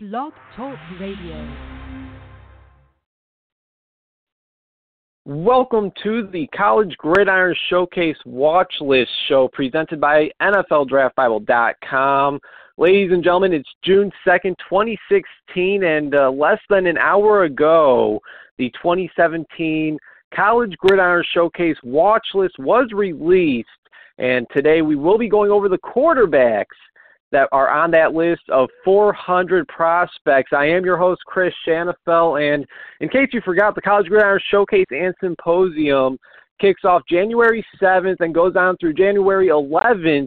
Blog Talk Radio. Welcome to the College Gridiron Showcase Watch List show presented by NFLDraftBible.com. Ladies and gentlemen, it's June 2nd, 2016, and uh, less than an hour ago, the 2017 College Gridiron Showcase Watch List was released. And today we will be going over the quarterbacks that are on that list of 400 prospects. I am your host, Chris Shanafelt, and in case you forgot, the College Gridiron Showcase and Symposium kicks off January 7th and goes on through January 11th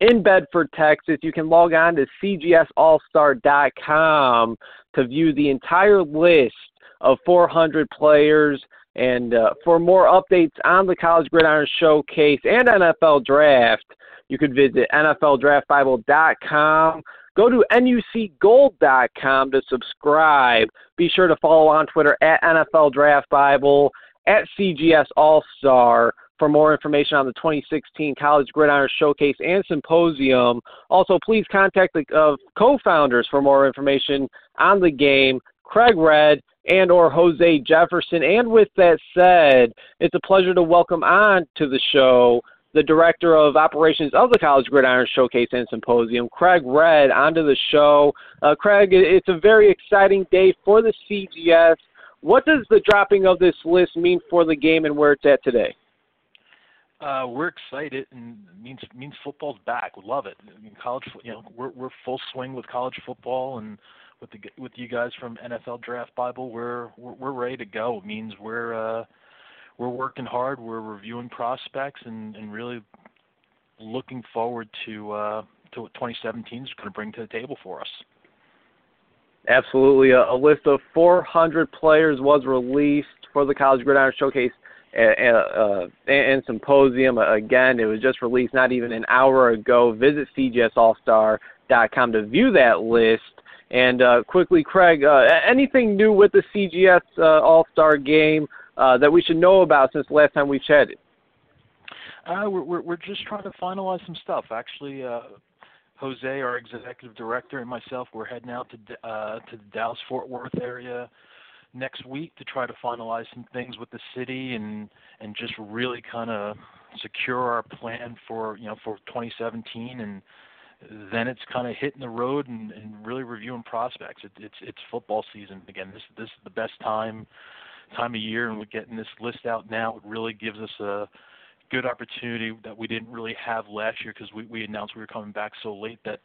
in Bedford, Texas. You can log on to cgsallstar.com to view the entire list of 400 players. And uh, for more updates on the College Gridiron Showcase and NFL Draft, you could visit NFLDraftBible.com. Go to NUCGold.com to subscribe. Be sure to follow on Twitter at NFLDraftBible, at CGS All Star for more information on the 2016 College Gridiron Showcase and Symposium. Also, please contact the uh, co-founders for more information on the game, Craig Red and or Jose Jefferson. And with that said, it's a pleasure to welcome on to the show the director of operations of the College Gridiron Showcase and Symposium, Craig Red, onto the show. Uh, Craig, it's a very exciting day for the CGS. What does the dropping of this list mean for the game and where it's at today? Uh, we're excited and means means football's back. We love it. I mean, college, you know, we're we're full swing with college football and with the with you guys from NFL Draft Bible. We're we're, we're ready to go. It means we're uh, we're working hard. We're reviewing prospects and, and really looking forward to uh, to what 2017 is going to bring to the table for us. Absolutely, a, list of 400 players was released for the College Gridiron Showcase and, uh, and symposium. Again, it was just released not even an hour ago. Visit cgsallstar.com to view that list. And uh, quickly, Craig, uh, anything new with the CGS uh, All Star game? Uh, that we should know about since the last time we chatted? Uh, we're, we're just trying to finalize some stuff. Actually, uh, Jose, our executive director, and myself, we're heading out to uh, to the Dallas Fort Worth area next week to try to finalize some things with the city and and just really kind of secure our plan for you know for 2017 and then it's kind of hitting the road and, and really reviewing prospects. It, it's it's football season again. This this is the best time time of year, and we're getting this list out now. It really gives us a good opportunity that we didn't really have last year because we, we announced we were coming back so late. That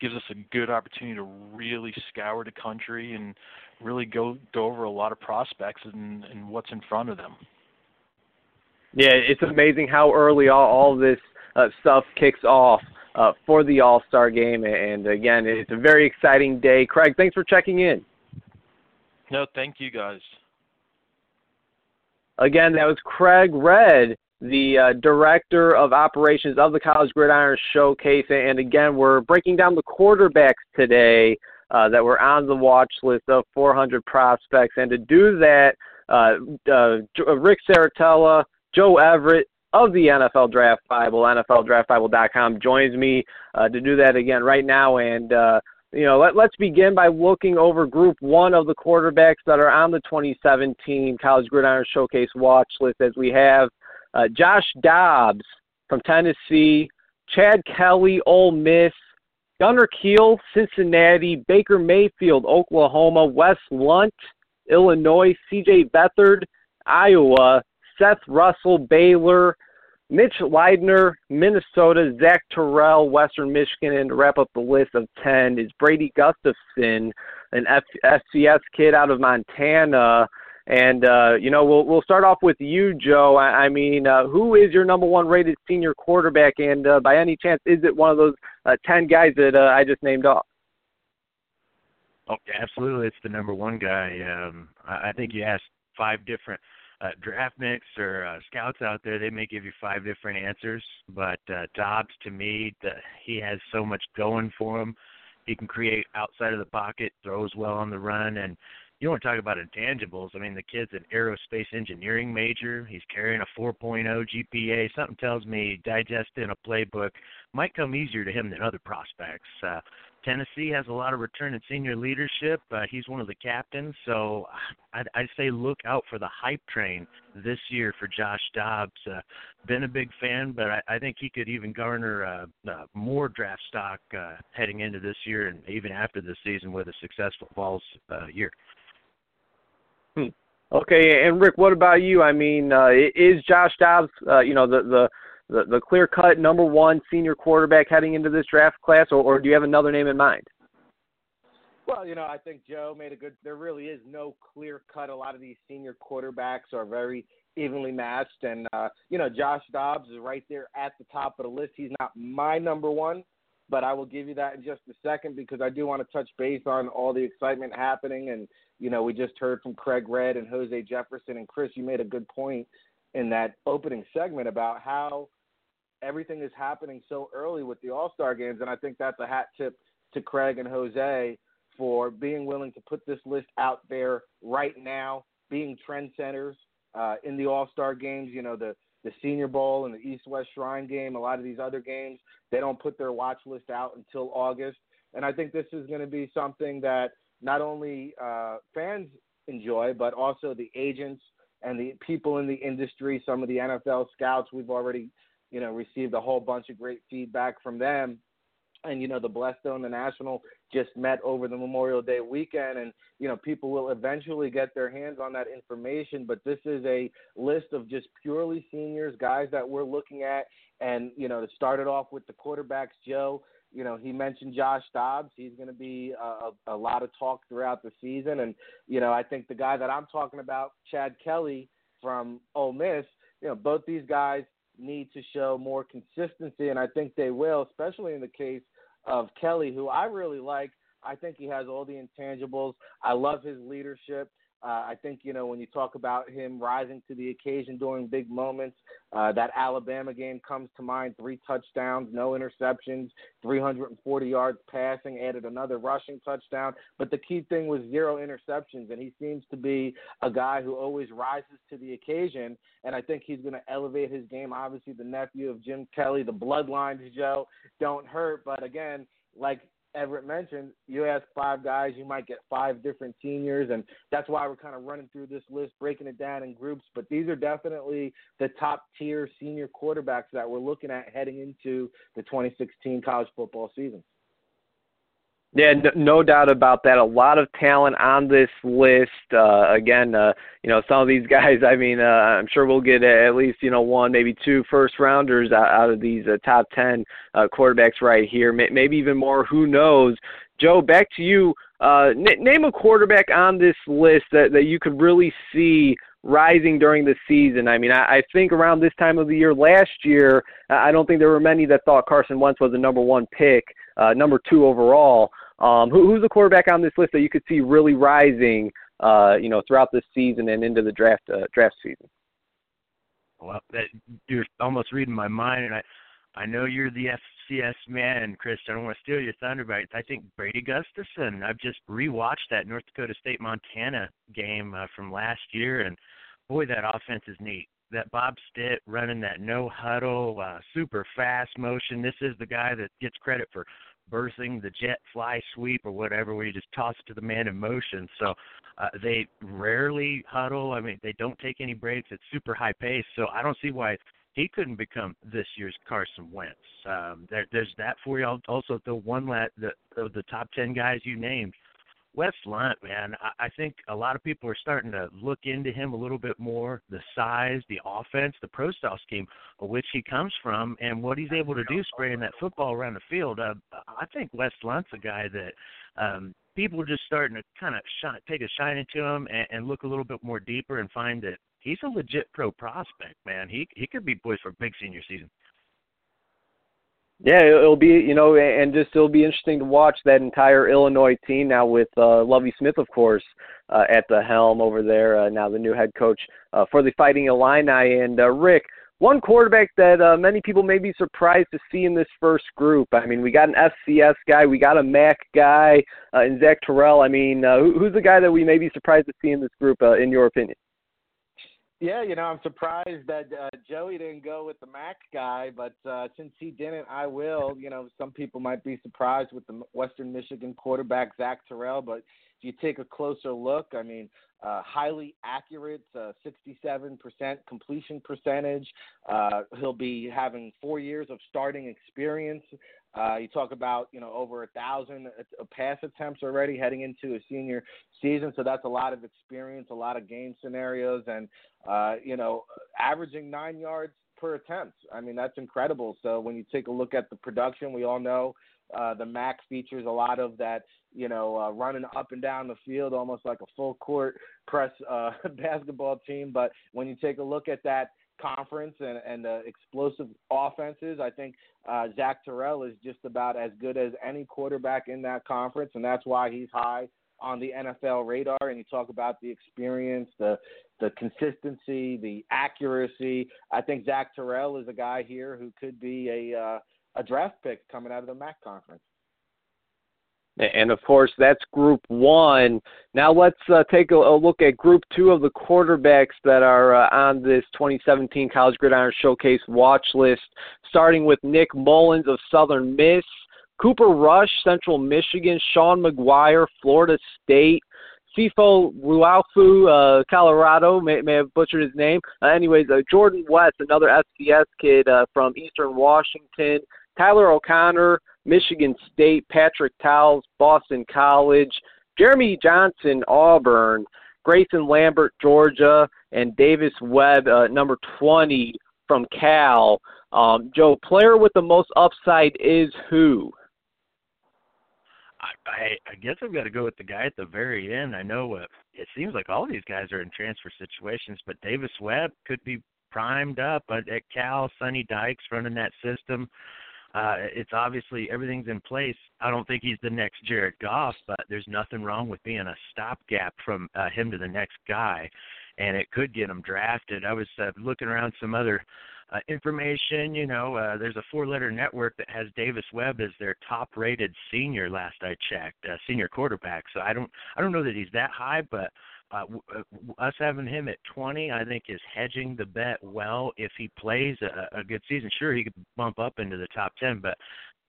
gives us a good opportunity to really scour the country and really go go over a lot of prospects and, and what's in front of them. Yeah, it's amazing how early all, all this uh, stuff kicks off uh, for the All Star game. And again, it's a very exciting day. Craig, thanks for checking in. No, thank you guys. Again, that was Craig Red, the uh, director of operations of the College Gridiron Showcase. And again, we're breaking down the quarterbacks today uh, that were on the watch list of 400 prospects. And to do that, uh, uh Rick Serritella, Joe Everett, of the NFL Draft Bible, NFLDraftBible.com, joins me uh, to do that again right now. And uh, you know, let, let's begin by looking over Group One of the quarterbacks that are on the 2017 College Gridiron Showcase watch list, as we have uh, Josh Dobbs from Tennessee, Chad Kelly, Ole Miss, Gunner Kiel, Cincinnati, Baker Mayfield, Oklahoma, Wes Lunt, Illinois, C.J. Beathard, Iowa, Seth Russell, Baylor, Mitch Leidner, Minnesota, Zach Terrell, Western Michigan, and to wrap up the list of 10 is Brady Gustafson, an FCS kid out of Montana. And, uh, you know, we'll, we'll start off with you, Joe. I, I mean, uh, who is your number one rated senior quarterback? And uh, by any chance, is it one of those uh, 10 guys that uh, I just named off? Oh, absolutely. It's the number one guy. Um, I, I think you asked five different – uh, draft mix or uh, scouts out there, they may give you five different answers. But uh, Dobbs, to me, the, he has so much going for him. He can create outside of the pocket, throws well on the run, and you want to talk about intangibles. I mean, the kid's an aerospace engineering major. He's carrying a 4.0 GPA. Something tells me digesting a playbook might come easier to him than other prospects. Uh, Tennessee has a lot of returning senior leadership. Uh, he's one of the captains, so I'd, I'd say look out for the hype train this year for Josh Dobbs. Uh, been a big fan, but I, I think he could even garner uh, uh, more draft stock uh, heading into this year and even after this season with a successful Vols uh, year. Hmm. Okay, and Rick, what about you? I mean, uh, is Josh Dobbs, uh, you know, the the the, the clear cut number one senior quarterback heading into this draft class, or, or do you have another name in mind? Well, you know, I think Joe made a good. There really is no clear cut. A lot of these senior quarterbacks are very evenly matched, and uh, you know, Josh Dobbs is right there at the top of the list. He's not my number one, but I will give you that in just a second because I do want to touch base on all the excitement happening. And you know, we just heard from Craig Red and Jose Jefferson, and Chris, you made a good point in that opening segment about how everything is happening so early with the All Star games, and I think that's a hat tip to Craig and Jose for being willing to put this list out there right now, being trendsetters uh, in the All Star games. You know the the Senior Bowl and the East West Shrine game, a lot of these other games, they don't put their watch list out until August, and I think this is going to be something that not only uh, fans enjoy, but also the agents and the people in the industry, some of the NFL scouts we've already you know, received a whole bunch of great feedback from them. And you know, the BLESTO the National just met over the Memorial Day weekend, and you know, people will eventually get their hands on that information. But this is a list of just purely seniors, guys that we're looking at. And you know, to start it off with the quarterbacks, Joe. You know, he mentioned Josh Dobbs. He's going to be uh, a, a lot of talk throughout the season, and you know, I think the guy that I'm talking about, Chad Kelly from Ole Miss. You know, both these guys need to show more consistency, and I think they will, especially in the case of Kelly, who I really like. I think he has all the intangibles. I love his leadership. Uh, I think you know when you talk about him rising to the occasion during big moments, uh, that Alabama game comes to mind. Three touchdowns, no interceptions, 340 yards passing, added another rushing touchdown. But the key thing was zero interceptions, and he seems to be a guy who always rises to the occasion. And I think he's going to elevate his game. Obviously, the nephew of Jim Kelly, the bloodlines, Joe, don't hurt. But again, like Everett mentioned, you ask five guys, you might get five different seniors, and that's why we're kind of running through this list, breaking it down in groups. But these are definitely the top tier senior quarterbacks that we're looking at heading into the 2016 college football season. Yeah, no doubt about that. A lot of talent on this list. Uh, again, uh, you know, some of these guys. I mean, uh, I'm sure we'll get at least you know one, maybe two first rounders out, of these uh, top ten uh, quarterbacks right here. Maybe even more. Who knows? Joe, back to you. Uh, n- name a quarterback on this list that that you could really see rising during the season. I mean, I, I think around this time of the year last year, I don't think there were many that thought Carson Wentz was a number one pick, uh, number two overall. Um, who, who's the quarterback on this list that you could see really rising, uh, you know, throughout this season and into the draft uh, draft season? Well, that you're almost reading my mind, and I, I know you're the FCS man, Chris. I don't want to steal your thunder, but I think Brady Gustafson. I've just rewatched that North Dakota State Montana game uh, from last year, and boy, that offense is neat. That Bob Stitt running that no huddle, uh, super fast motion. This is the guy that gets credit for birthing the jet fly sweep or whatever where you just toss it to the man in motion. So uh, they rarely huddle. I mean, they don't take any breaks. It's super high pace. So I don't see why he couldn't become this year's Carson Wentz. Um, there, there's that for you. Also, the one lat the the top ten guys you named Wes Lunt, man, I, I think a lot of people are starting to look into him a little bit more. The size, the offense, the pro style scheme of which he comes from, and what he's able to do spraying that football around the field. Uh, I think Wes Lunt's a guy that um, people are just starting to kind of shine, take a shine into him and, and look a little bit more deeper and find that he's a legit pro prospect, man. He he could be poised for a big senior season. Yeah, it'll be you know, and just it'll be interesting to watch that entire Illinois team now with uh, Lovie Smith, of course, uh, at the helm over there. Uh, now the new head coach uh, for the Fighting Illini, and uh, Rick, one quarterback that uh, many people may be surprised to see in this first group. I mean, we got an FCS guy, we got a MAC guy, uh, and Zach Terrell. I mean, uh, who's the guy that we may be surprised to see in this group, uh, in your opinion? Yeah, you know, I'm surprised that uh, Joey didn't go with the Mac guy, but uh, since he didn't, I will. You know, some people might be surprised with the Western Michigan quarterback Zach Terrell, but if you take a closer look, I mean, uh, highly accurate, uh, 67% completion percentage. Uh, he'll be having four years of starting experience. Uh, you talk about you know over a thousand uh, pass attempts already heading into a senior season, so that's a lot of experience, a lot of game scenarios, and uh, you know averaging nine yards per attempt. I mean that's incredible. So when you take a look at the production, we all know uh, the MAC features a lot of that, you know, uh, running up and down the field, almost like a full court press uh, basketball team. But when you take a look at that conference and, and the explosive offenses, I think uh, Zach Terrell is just about as good as any quarterback in that conference, and that's why he's high on the NFL radar. And you talk about the experience, the the consistency, the accuracy. I think Zach Terrell is a guy here who could be a uh, a draft pick coming out of the MAC conference. And of course, that's Group One. Now let's uh, take a, a, look at Group Two of the quarterbacks that are uh, on this 2017 College Gridiron Showcase watch list. Starting with Nick Mullens of Southern Miss, Cooper Rush, Central Michigan, Sean Maguire, Florida State. Sifo Ruaufu, uh, Colorado, may, may have butchered his name. Uh, anyways, uh, Jordan West, another FCS kid uh, from Eastern Washington. Tyler O'Connor, Michigan State, Patrick Towles, Boston College, Jeremy Johnson, Auburn, Grayson Lambert, Georgia, and Davis Webb, uh, number 20 from Cal. Um, Joe, player with the most upside is who? I, I, guess I've got to go with the guy at the very end. I know uh, it seems like all these guys are in transfer situations, but Davis Webb could be primed up at, at Cal. Sonny Dykes running that system. Uh, it's obviously everything's in place. I don't think he's the next Jared Goff, but there's nothing wrong with being a stopgap from uh, him to the next guy, and it could get him drafted. I was uh, looking around some other uh, information. You know, uh, there's a four-letter network that has Davis Webb as their top-rated senior. Last I checked, uh, senior quarterback. So I don't, I don't know that he's that high, but uh, uh us having him at 20, I think, is hedging the bet well. If he plays a, a good season, sure he could bump up into the top 10, but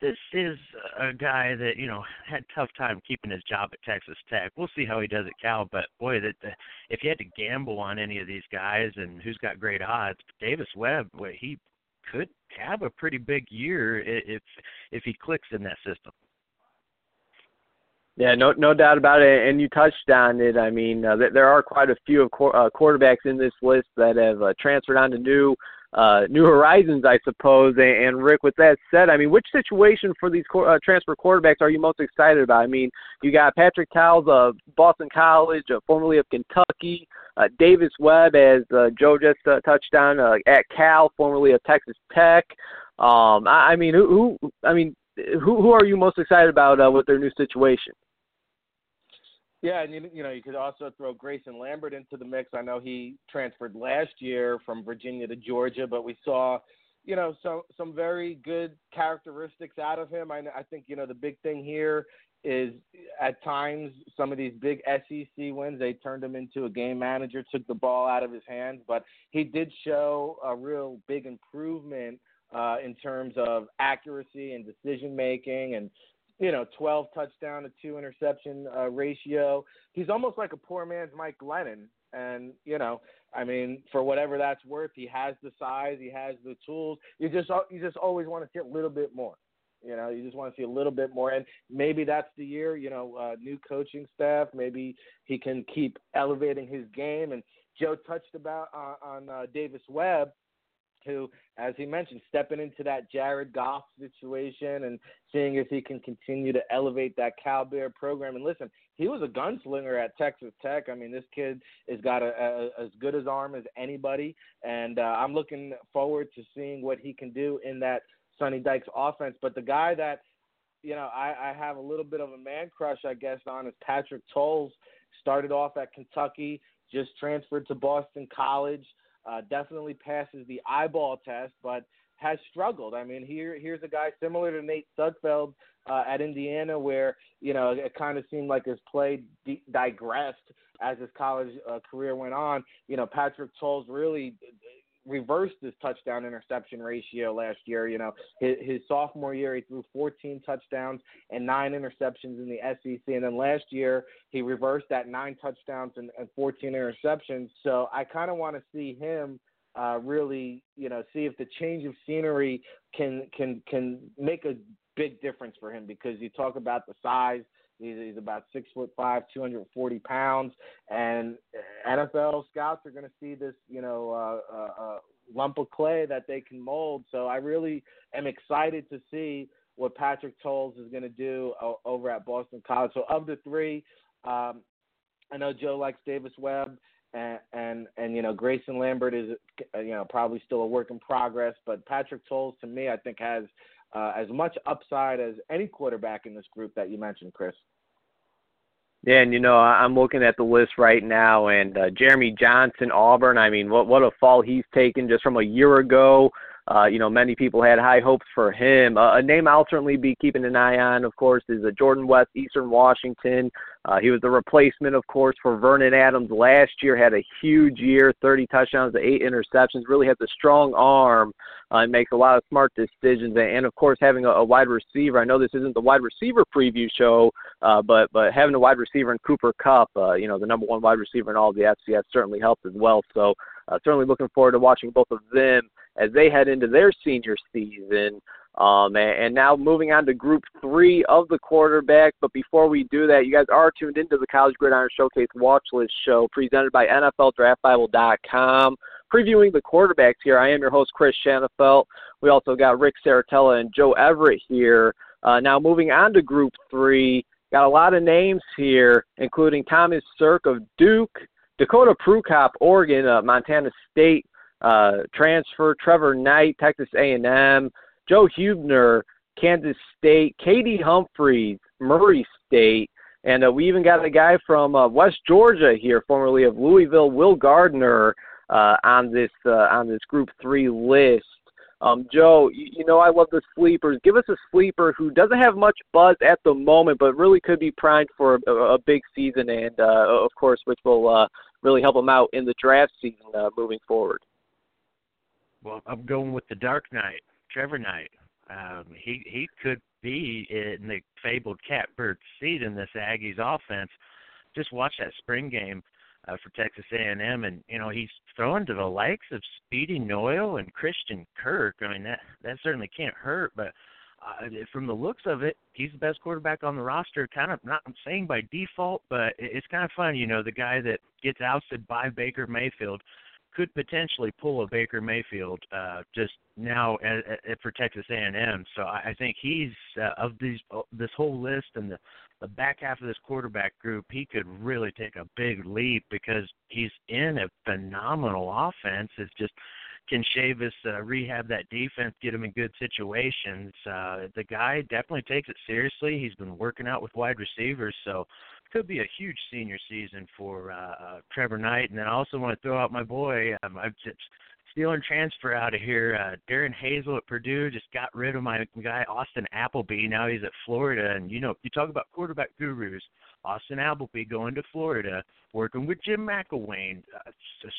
this is a guy that you know had tough time keeping his job at Texas Tech. We'll see how he does at Cal, but boy, that the, if you had to gamble on any of these guys and who's got great odds, Davis Webb, boy, he could have a pretty big year if if he clicks in that system. Yeah, no, no doubt about it. And you touched on it. I mean, uh, there are quite a few of qu- uh, quarterbacks in this list that have uh, transferred on to new uh, new horizons, I suppose. And, and Rick, with that said, I mean, which situation for these co- uh, transfer quarterbacks are you most excited about? I mean, you got Patrick Towles of Boston College, uh, formerly of Kentucky, uh, Davis Webb, as uh, Joe just uh, touched on, uh, at Cal, formerly of Texas Tech. Um, I, I mean, who, who? I mean, who who are you most excited about uh, with their new situation? Yeah, and you, you know you could also throw Grayson Lambert into the mix. I know he transferred last year from Virginia to Georgia, but we saw, you know, some some very good characteristics out of him. I, I think you know the big thing here is at times some of these big SEC wins they turned him into a game manager, took the ball out of his hands, but he did show a real big improvement uh, in terms of accuracy and decision making and you know, 12 touchdown to two interception uh, ratio. He's almost like a poor man's Mike Glennon. And, you know, I mean, for whatever that's worth, he has the size, he has the tools. You just you just always want to see a little bit more. You know, you just want to see a little bit more, and maybe that's the year. You know, uh, new coaching staff. Maybe he can keep elevating his game. And Joe touched about uh, on uh, Davis Webb who, as he mentioned, stepping into that Jared Goff situation and seeing if he can continue to elevate that Cal Bear program. And listen, he was a gunslinger at Texas Tech. I mean, this kid has got a, a, as good as arm as anybody, and uh, I'm looking forward to seeing what he can do in that Sonny Dykes offense. But the guy that you know I, I have a little bit of a man crush, I guess, on is Patrick Towles. Started off at Kentucky, just transferred to Boston College uh, definitely passes the eyeball test, but has struggled. I mean, here here's a guy similar to Nate Sudfeld uh, at Indiana, where you know it kind of seemed like his play de- digressed as his college uh, career went on, you know, Patrick Towles really reversed his touchdown interception ratio last year. You know, his, his sophomore year he threw 14 touchdowns and nine interceptions in the SEC, and then last year he reversed that nine touchdowns and, and 14 interceptions. So I kind of want to see him. Uh, really, you know, see if the change of scenery can can can make a big difference for him because you talk about the size, He's, he's about six foot five, 240 pounds, and NFL scouts are going to see this, you know, uh, uh, uh, lump of clay that they can mold. So I really am excited to see what Patrick Towles is going to do over at Boston College. So of the three, um, I know Joe likes Davis Webb. And, and and you know Grayson Lambert is you know probably still a work in progress, but Patrick Towles to me I think has uh, as much upside as any quarterback in this group that you mentioned, Chris. Yeah, and you know I'm looking at the list right now, and uh, Jeremy Johnson, Auburn. I mean, what what a fall he's taken just from a year ago. Uh, you know, many people had high hopes for him. Uh, a name I'll certainly be keeping an eye on, of course, is uh, Jordan West, Eastern Washington. Uh, he was the replacement, of course, for Vernon Adams last year. Had a huge year, 30 touchdowns to eight interceptions. Really has a strong arm uh, and makes a lot of smart decisions. And, of course, having a, a wide receiver. I know this isn't the wide receiver preview show, uh, but but having a wide receiver in Cooper Kupp, uh, you know, the number one wide receiver in all of the FCS, certainly helps as well. So uh, certainly looking forward to watching both of them as they head into their senior season. Um, and, now moving on to Group Three of the quarterback. But before we do that, you guys are tuned into the College Gridiron Showcase Watch List Show presented by NFLDraftBible.com. Previewing the quarterbacks here, I am your host Chris Shanafelt. We also got Rick Serritella and Joe Everett here. Uh, now moving on to Group Three, got a lot of names here, including Thomas Sirk of Duke, Dakota Prukop, Oregon, uh, Montana State uh, transfer, Trevor Knight, Texas A&M, Joe Hubener, Kansas State, KD Humphries, Murray State, and uh, we even got a guy from uh, West Georgia here, formerly of Louisville, Will Gardner, uh, on this uh, on this Group Three list. Um, Joe, you, know I love the sleepers. Give us a sleeper who doesn't have much buzz at the moment, but really could be primed for a, a big season, and uh, of course, which will uh, really help him out in the draft season uh, moving forward. Well, I'm going with the Dark Knight, Trevor Knight. Um, he he could be in the fabled catbird seat in this Aggies offense. Just watch that spring game uh, for Texas A&M, and you know he's throwing to the likes of Speedy Noil and Christian Kirk. I mean that that certainly can't hurt, but uh, from the looks of it, he's the best quarterback on the roster. Kind of not saying by default, but it's kind of fun. You know, the guy that gets ousted by Baker Mayfield could potentially pull a Baker Mayfield uh, just now at, at, for Texas A&M. So I, I think he's uh, of these uh, this whole list and the the back half of this quarterback group, he could really take a big leap because he's in a phenomenal offense. It's just can Chavis uh, rehab that defense, get him in good situations. Uh, the guy definitely takes it seriously. He's been working out with wide receivers, so could be a huge senior season for uh, uh, Trevor Knight. And then I also want to throw out my boy. Um, I'm just stealing transfer out of here. Uh, Darrell Hazell at Purdue just got rid of my guy Austin Appleby. Now he's at Florida, and you know you talk about quarterback gurus. Austin Appleby going to Florida, working with Jim McElwain. Uh,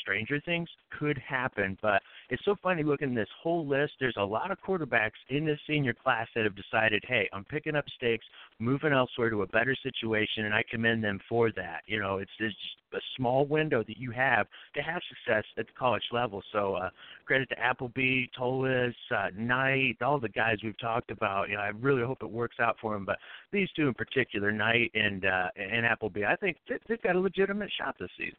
stranger things could happen, but it's so funny looking at this whole list. There's a lot of quarterbacks in this senior class that have decided, hey, I'm picking up stakes, moving elsewhere to a better situation, and I commend them for that. You know, it's, it's a small window that you have to have success at the college level. So uh, credit to Appleby, Towles, uh, Knight, all the guys we've talked about. You know, I really hope it works out for them. But these two in particular, Knight and uh, and Appleby, I think they've got a legitimate shot this season.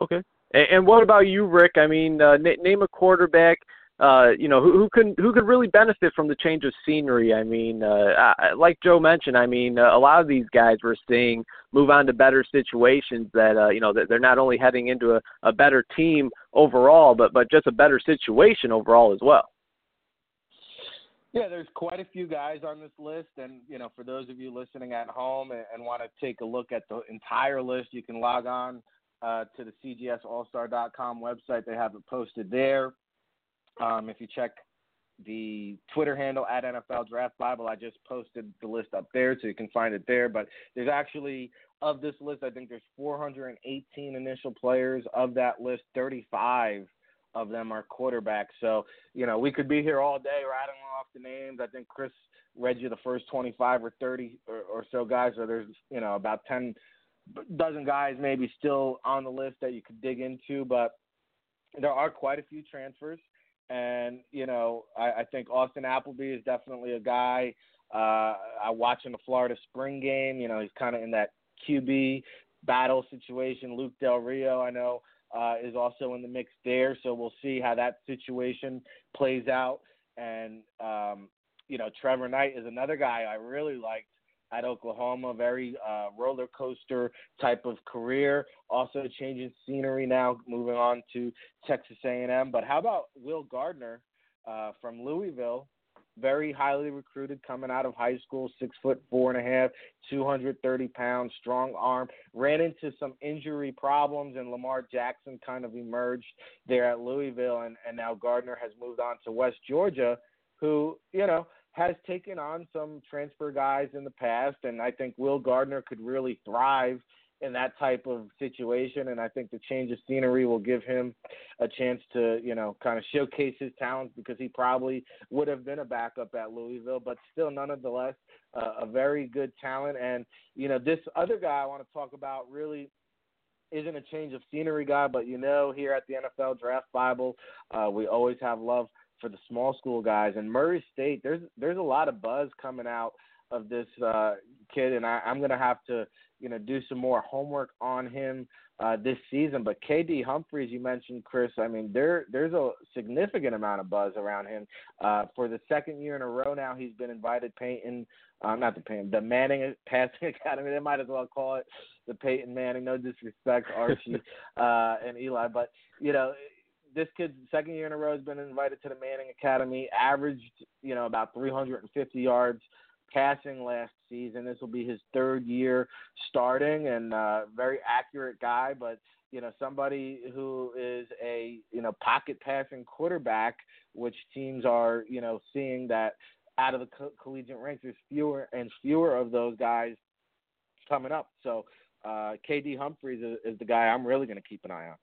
Okay. And, and what about you, Rick? I mean, uh, name a quarterback uh, you know, who, who can who could really benefit from the change of scenery. I mean, uh, like Joe mentioned, I mean, uh, a lot of these guys we're seeing move on to better situations. That uh, you know, that they're not only heading into a, a better team overall, but but just a better situation overall as well. Yeah, there's quite a few guys on this list, and you know, for those of you listening at home and, and want to take a look at the entire list, you can log on uh, to the CGSAllstar.com website. They have it posted there. Um, if you check the Twitter handle at NFL Draft Bible. I just posted the list up there, so you can find it there. But there's actually of this list, I think there's 418 initial players. Of that list, 35 of them are quarterbacks. So you know we could be here all day rattling off the names. I think Chris read you the first 25 or 30 or, or so guys. So there's you know about 10 dozen guys maybe still on the list that you could dig into, but there are quite a few transfers. And you know, I, I think Austin Appleby is definitely a guy. Uh, I watch in the Florida spring game. You know, he's kind of in that QB battle situation. Luke Del Rio, I know, uh, is also in the mix there. So we'll see how that situation plays out. And um, you know, Trevor Knight is another guy I really liked at Oklahoma. Very uh, roller coaster type of career. Also changing scenery now, moving on to Texas A&M. But how about Will Gardner uh, from Louisville? Very highly recruited coming out of high school, six foot four and a half, 230 pounds, strong arm. Ran into some injury problems, and Lamar Jackson kind of emerged there at Louisville, and, and now Gardner has moved on to West Georgia, who, you know, has taken on some transfer guys in the past, and I think Will Gardner could really thrive in that type of situation. And I think the change of scenery will give him a chance to, you know, kind of showcase his talents because he probably would have been a backup at Louisville, but still, nonetheless, uh, a very good talent. And you know, this other guy I want to talk about really isn't a change of scenery guy, but you know, here at the NFL Draft Bible, uh, we always have love for the small school guys. And Murray State, there's there's a lot of buzz coming out of this uh, kid, and I, I'm gonna have to you know do some more homework on him uh, this season. But KD Humphries, you mentioned Chris. I mean, there there's a significant amount of buzz around him. Uh, for the second year in a row now, he's been invited Peyton. Uh, not the Peyton, the Manning Passing Academy. They might as well call it the Peyton Manning. No disrespect, Archie uh, and Eli, but you know this kid's second year in a row has been invited to the Manning Academy. Averaged, you know, about 350 yards passing last season. This will be his third year starting, and uh, very accurate guy. But you know, somebody who is a you know pocket passing quarterback, which teams are you know seeing that out of the co- collegiate ranks, there's fewer and fewer of those guys coming up. So uh, KD Humphries is, is the guy I'm really going to keep an eye on.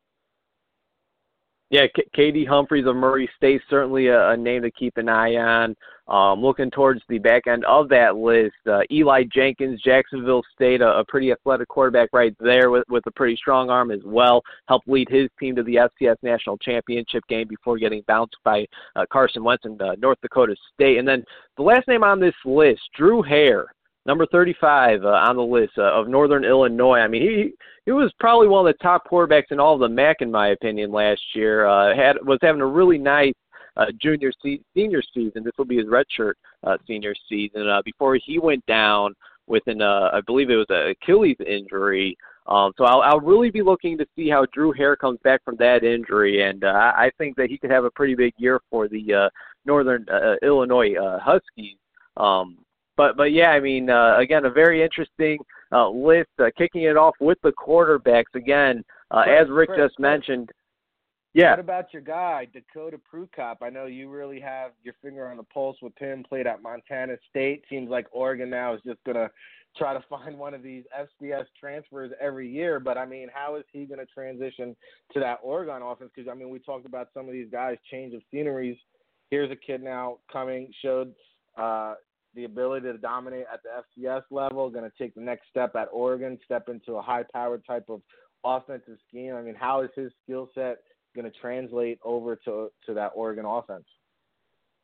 Yeah, K- KD Humphries of Murray State certainly a, a name to keep an eye on. Um, looking towards the back end of that list, uh, Eli Jenkins, Jacksonville State, a, a pretty athletic quarterback right there with, with a pretty strong arm as well. Helped lead his team to the FCS National Championship game before getting bounced by uh, Carson Wentz in uh, North Dakota State. And then the last name on this list, Drew Hare number 35 uh, on the list uh, of Northern Illinois. I mean, he he was probably one of the top quarterbacks in all of the MAC, in my opinion, last year. Uh, had was having a really nice uh, junior se- senior season. This will be his redshirt uh, senior season uh, before he went down with an uh, I believe it was an Achilles injury. Um, so I'll, I'll really be looking to see how Drew Hare comes back from that injury, and uh, I think that he could have a pretty big year for the uh, Northern uh, Illinois uh, Huskies. Um, but but yeah, I mean, uh, again, a very interesting uh, list. Uh, kicking it off with the quarterbacks again, uh, Chris, as Rick Chris, just mentioned. Yeah. What about your guy, Dakota Prukop? I know you really have your finger on the pulse with him. Played at Montana State. Seems like Oregon now is just gonna try to find one of these FCS transfers every year. But I mean, how is he going to transition to that Oregon offense? Because I mean, we talked about some of these guys change of sceneries. Here's a kid now coming showed uh, the ability to dominate at the FCS level, going to take the next step at Oregon, step into a high powered type of offensive scheme. I mean, how is his skill set going to translate over to to that Oregon offense?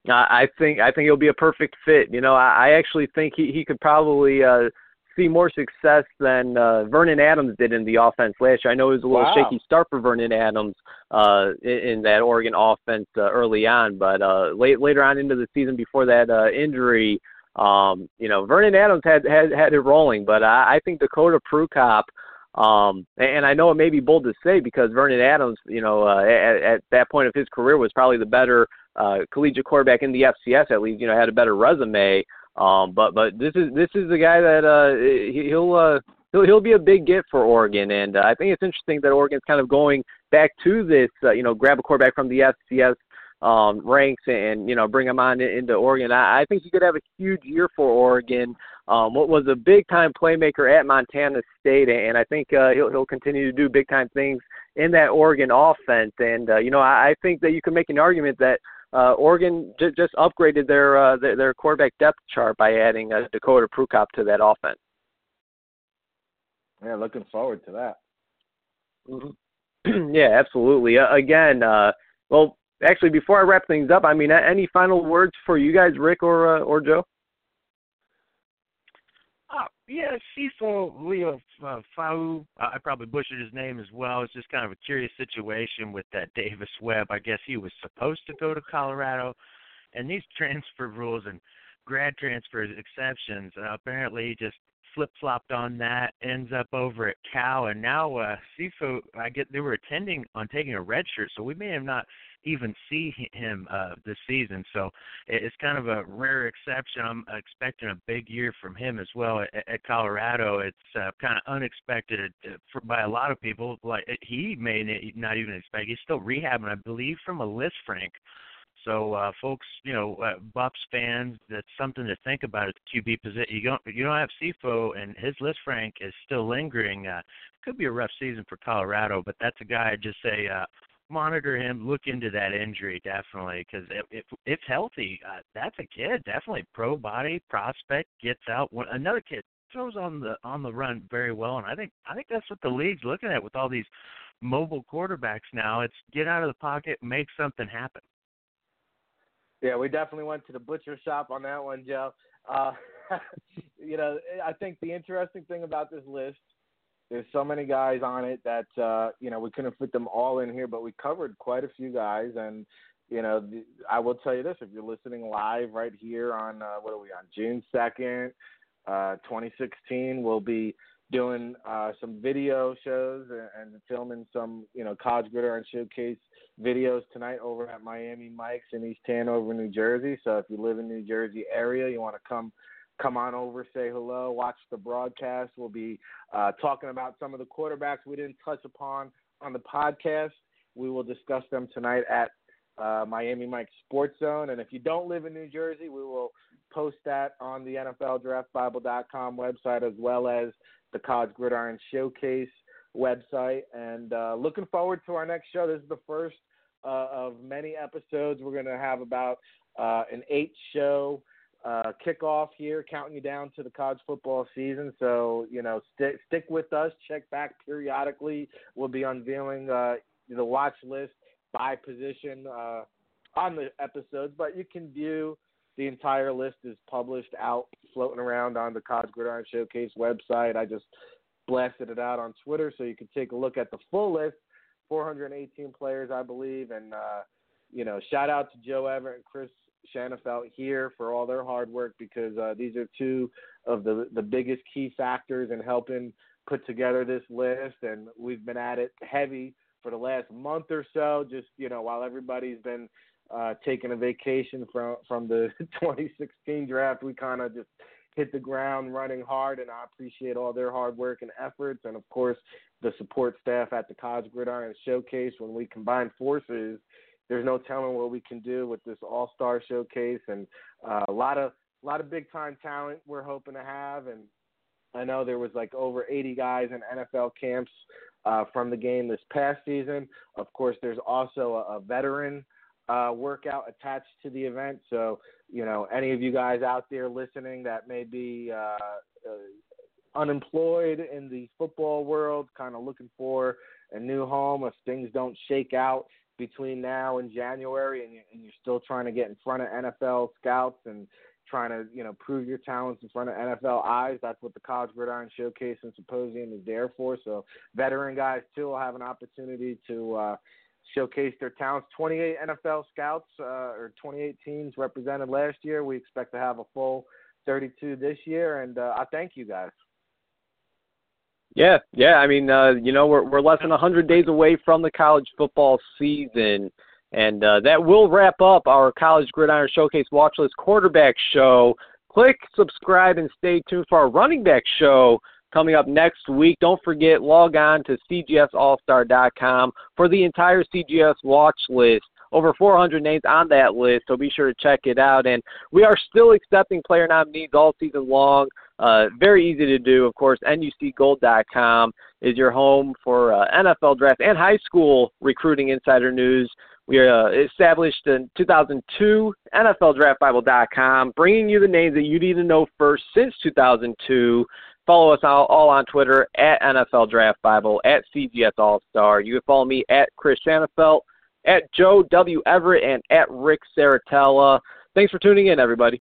I think I think it'll be a perfect fit. You know, I, I actually think he he could probably uh, see more success than uh, Vernon Adams did in the offense last year. I know it was a little Wow. shaky start for Vernon Adams uh, in, in that Oregon offense uh, early on, but uh, late later on into the season before that uh, injury, um, you know, Vernon Adams had had had it rolling. But I, I think Dakota Prukop. Um, and I know it may be bold to say because Vernon Adams, you know, uh, at, at that point of his career was probably the better uh, collegiate quarterback in the FCS at least. You know, had a better resume. Um, but but this is this is the guy that uh, he- he'll uh, he'll he'll be a big get for Oregon, and uh, I think it's interesting that Oregon's kind of going back to this. Uh, you know, grab a quarterback from the FCS um, ranks and you know bring him on into Oregon. I, I think he could have a huge year for Oregon. Um, what was a big time playmaker at Montana State, and I think uh, he'll he'll continue to do big time things in that Oregon offense. And uh, you know I, I think that you can make an argument that uh, Oregon j- just upgraded their, uh, their their quarterback depth chart by adding uh, Dakota Prukop to that offense. Yeah, looking forward to that. Mm-hmm. yeah, absolutely. Uh, again, uh, well, actually, before I wrap things up, I mean, any final words for you guys, Rick or uh, or Joe? Uh, yeah, Cecil Leo uh, Fau. I probably butchered his name as well. It's just kind of a curious situation with that Davis Webb. I guess he was supposed to go to Colorado, and these transfer rules and grad transfers exceptions. Uh, apparently, just flip flopped on that. Ends up over at Cal, and now uh, Sifo. I get they were attending on taking a red shirt, so we may have not even see him uh, this season. So it's kind of a rare exception. I'm expecting a big year from him as well at, at Colorado. It's uh, kind of unexpected uh, for, by a lot of people. Like he may not even expect. He's still rehabbing, I believe, from a Lisfranc. So, uh, folks, you know, uh, Buffs fans, that's something to think about at the QB position. You don't, you don't have Sifo, and his Lisfranc is still lingering. Uh, could be a rough season for Colorado, but that's a guy I'd just say uh, monitor him, look into that injury definitely because if, if if healthy, uh, that's a kid definitely pro body prospect gets out. One, another kid throws on the on the run very well, and I think I think that's what the league's looking at with all these mobile quarterbacks now. It's get out of the pocket, make something happen. Yeah, we definitely went to the butcher shop on that one, Joe. Uh, you know, I think the interesting thing about this list there's so many guys on it that uh, you know we couldn't fit them all in here, but we covered quite a few guys. And you know, the, I will tell you this: if you're listening live right here on uh, what are we on June second, uh, 2016, we'll be doing uh, some video shows and, and filming some you know college gridiron showcase videos tonight over at Miami Mike's in East Hanover, New Jersey. So if you live in the New Jersey area, you want to come come on over, say hello, watch the broadcast. We'll be uh, talking about some of the quarterbacks we didn't touch upon on the podcast. We will discuss them tonight at uh, Miami Mike Sports Zone. And if you don't live in New Jersey, we will post that on the NFLDraftBible.com website as well as the College Gridiron Showcase website. And uh, looking forward to our next show. This is the first uh, of many episodes. We're going to have about uh, an eight show uh, kickoff here, counting you down to the college football season. So you know, stick stick with us. Check back periodically. We'll be unveiling uh, the watch list by position uh, on the episodes, but you can view the entire list is published out, floating around on the College Gridiron Showcase website. I just blasted it out on Twitter, so you can take a look at the full list. 418 players, I believe, and uh, you know, shout out to Joe Everett and Chris Shanafelt here for all their hard work because uh, these are two of the the biggest key factors in helping put together this list, and we've been at it heavy for the last month or so. Just you know, while everybody's been uh, taking a vacation from from the 2016 draft, we kind of just hit the ground running hard, and I appreciate all their hard work and efforts, and of course the support staff at the College Gridiron Showcase. When we combine forces, there's no telling what we can do with this All Star showcase, and uh, a lot of a lot of big time talent we're hoping to have. And I know there was like over 80 guys in NFL camps uh, from the game this past season. Of course, there's also a, a veteran uh, workout attached to the event. So you know, any of you guys out there listening that may be uh, uh, unemployed in the football world, kind of looking for a new home if things don't shake out between now and January, and, you, and you're still trying to get in front of NFL scouts and trying to you know prove your talents in front of NFL eyes. That's what the College Gridiron Showcase and Symposium is there for. So veteran guys too will have an opportunity to uh, showcase their talents. 28 NFL scouts uh, or 28 teams represented last year. We expect to have a full 32 this year, and uh, I thank you guys. Yeah, yeah. I mean, uh, you know, we're we're less than 100 days away from the college football season, and uh, that will wrap up our College Gridiron Showcase Watchlist Quarterback Show. Click subscribe and stay tuned for our running back show coming up next week. Don't forget, log on to cgsallstar.com for the entire CGS watch list over 400 names on that list, so be sure to check it out. And we are still accepting player nominees all season long. Uh, very easy to do, of course. NUCGold.com is your home for uh, NFL draft and high school recruiting insider news. We uh, established in 2002, NFLDraftBible.com, bringing you the names that you need to know first since 2002. Follow us all, all on Twitter at NFL Draft Bible, at CGS All Star. You can follow me at Chris Shanafelt, at Joe W. Everett, and at Rick Serritella. Thanks for tuning in, everybody.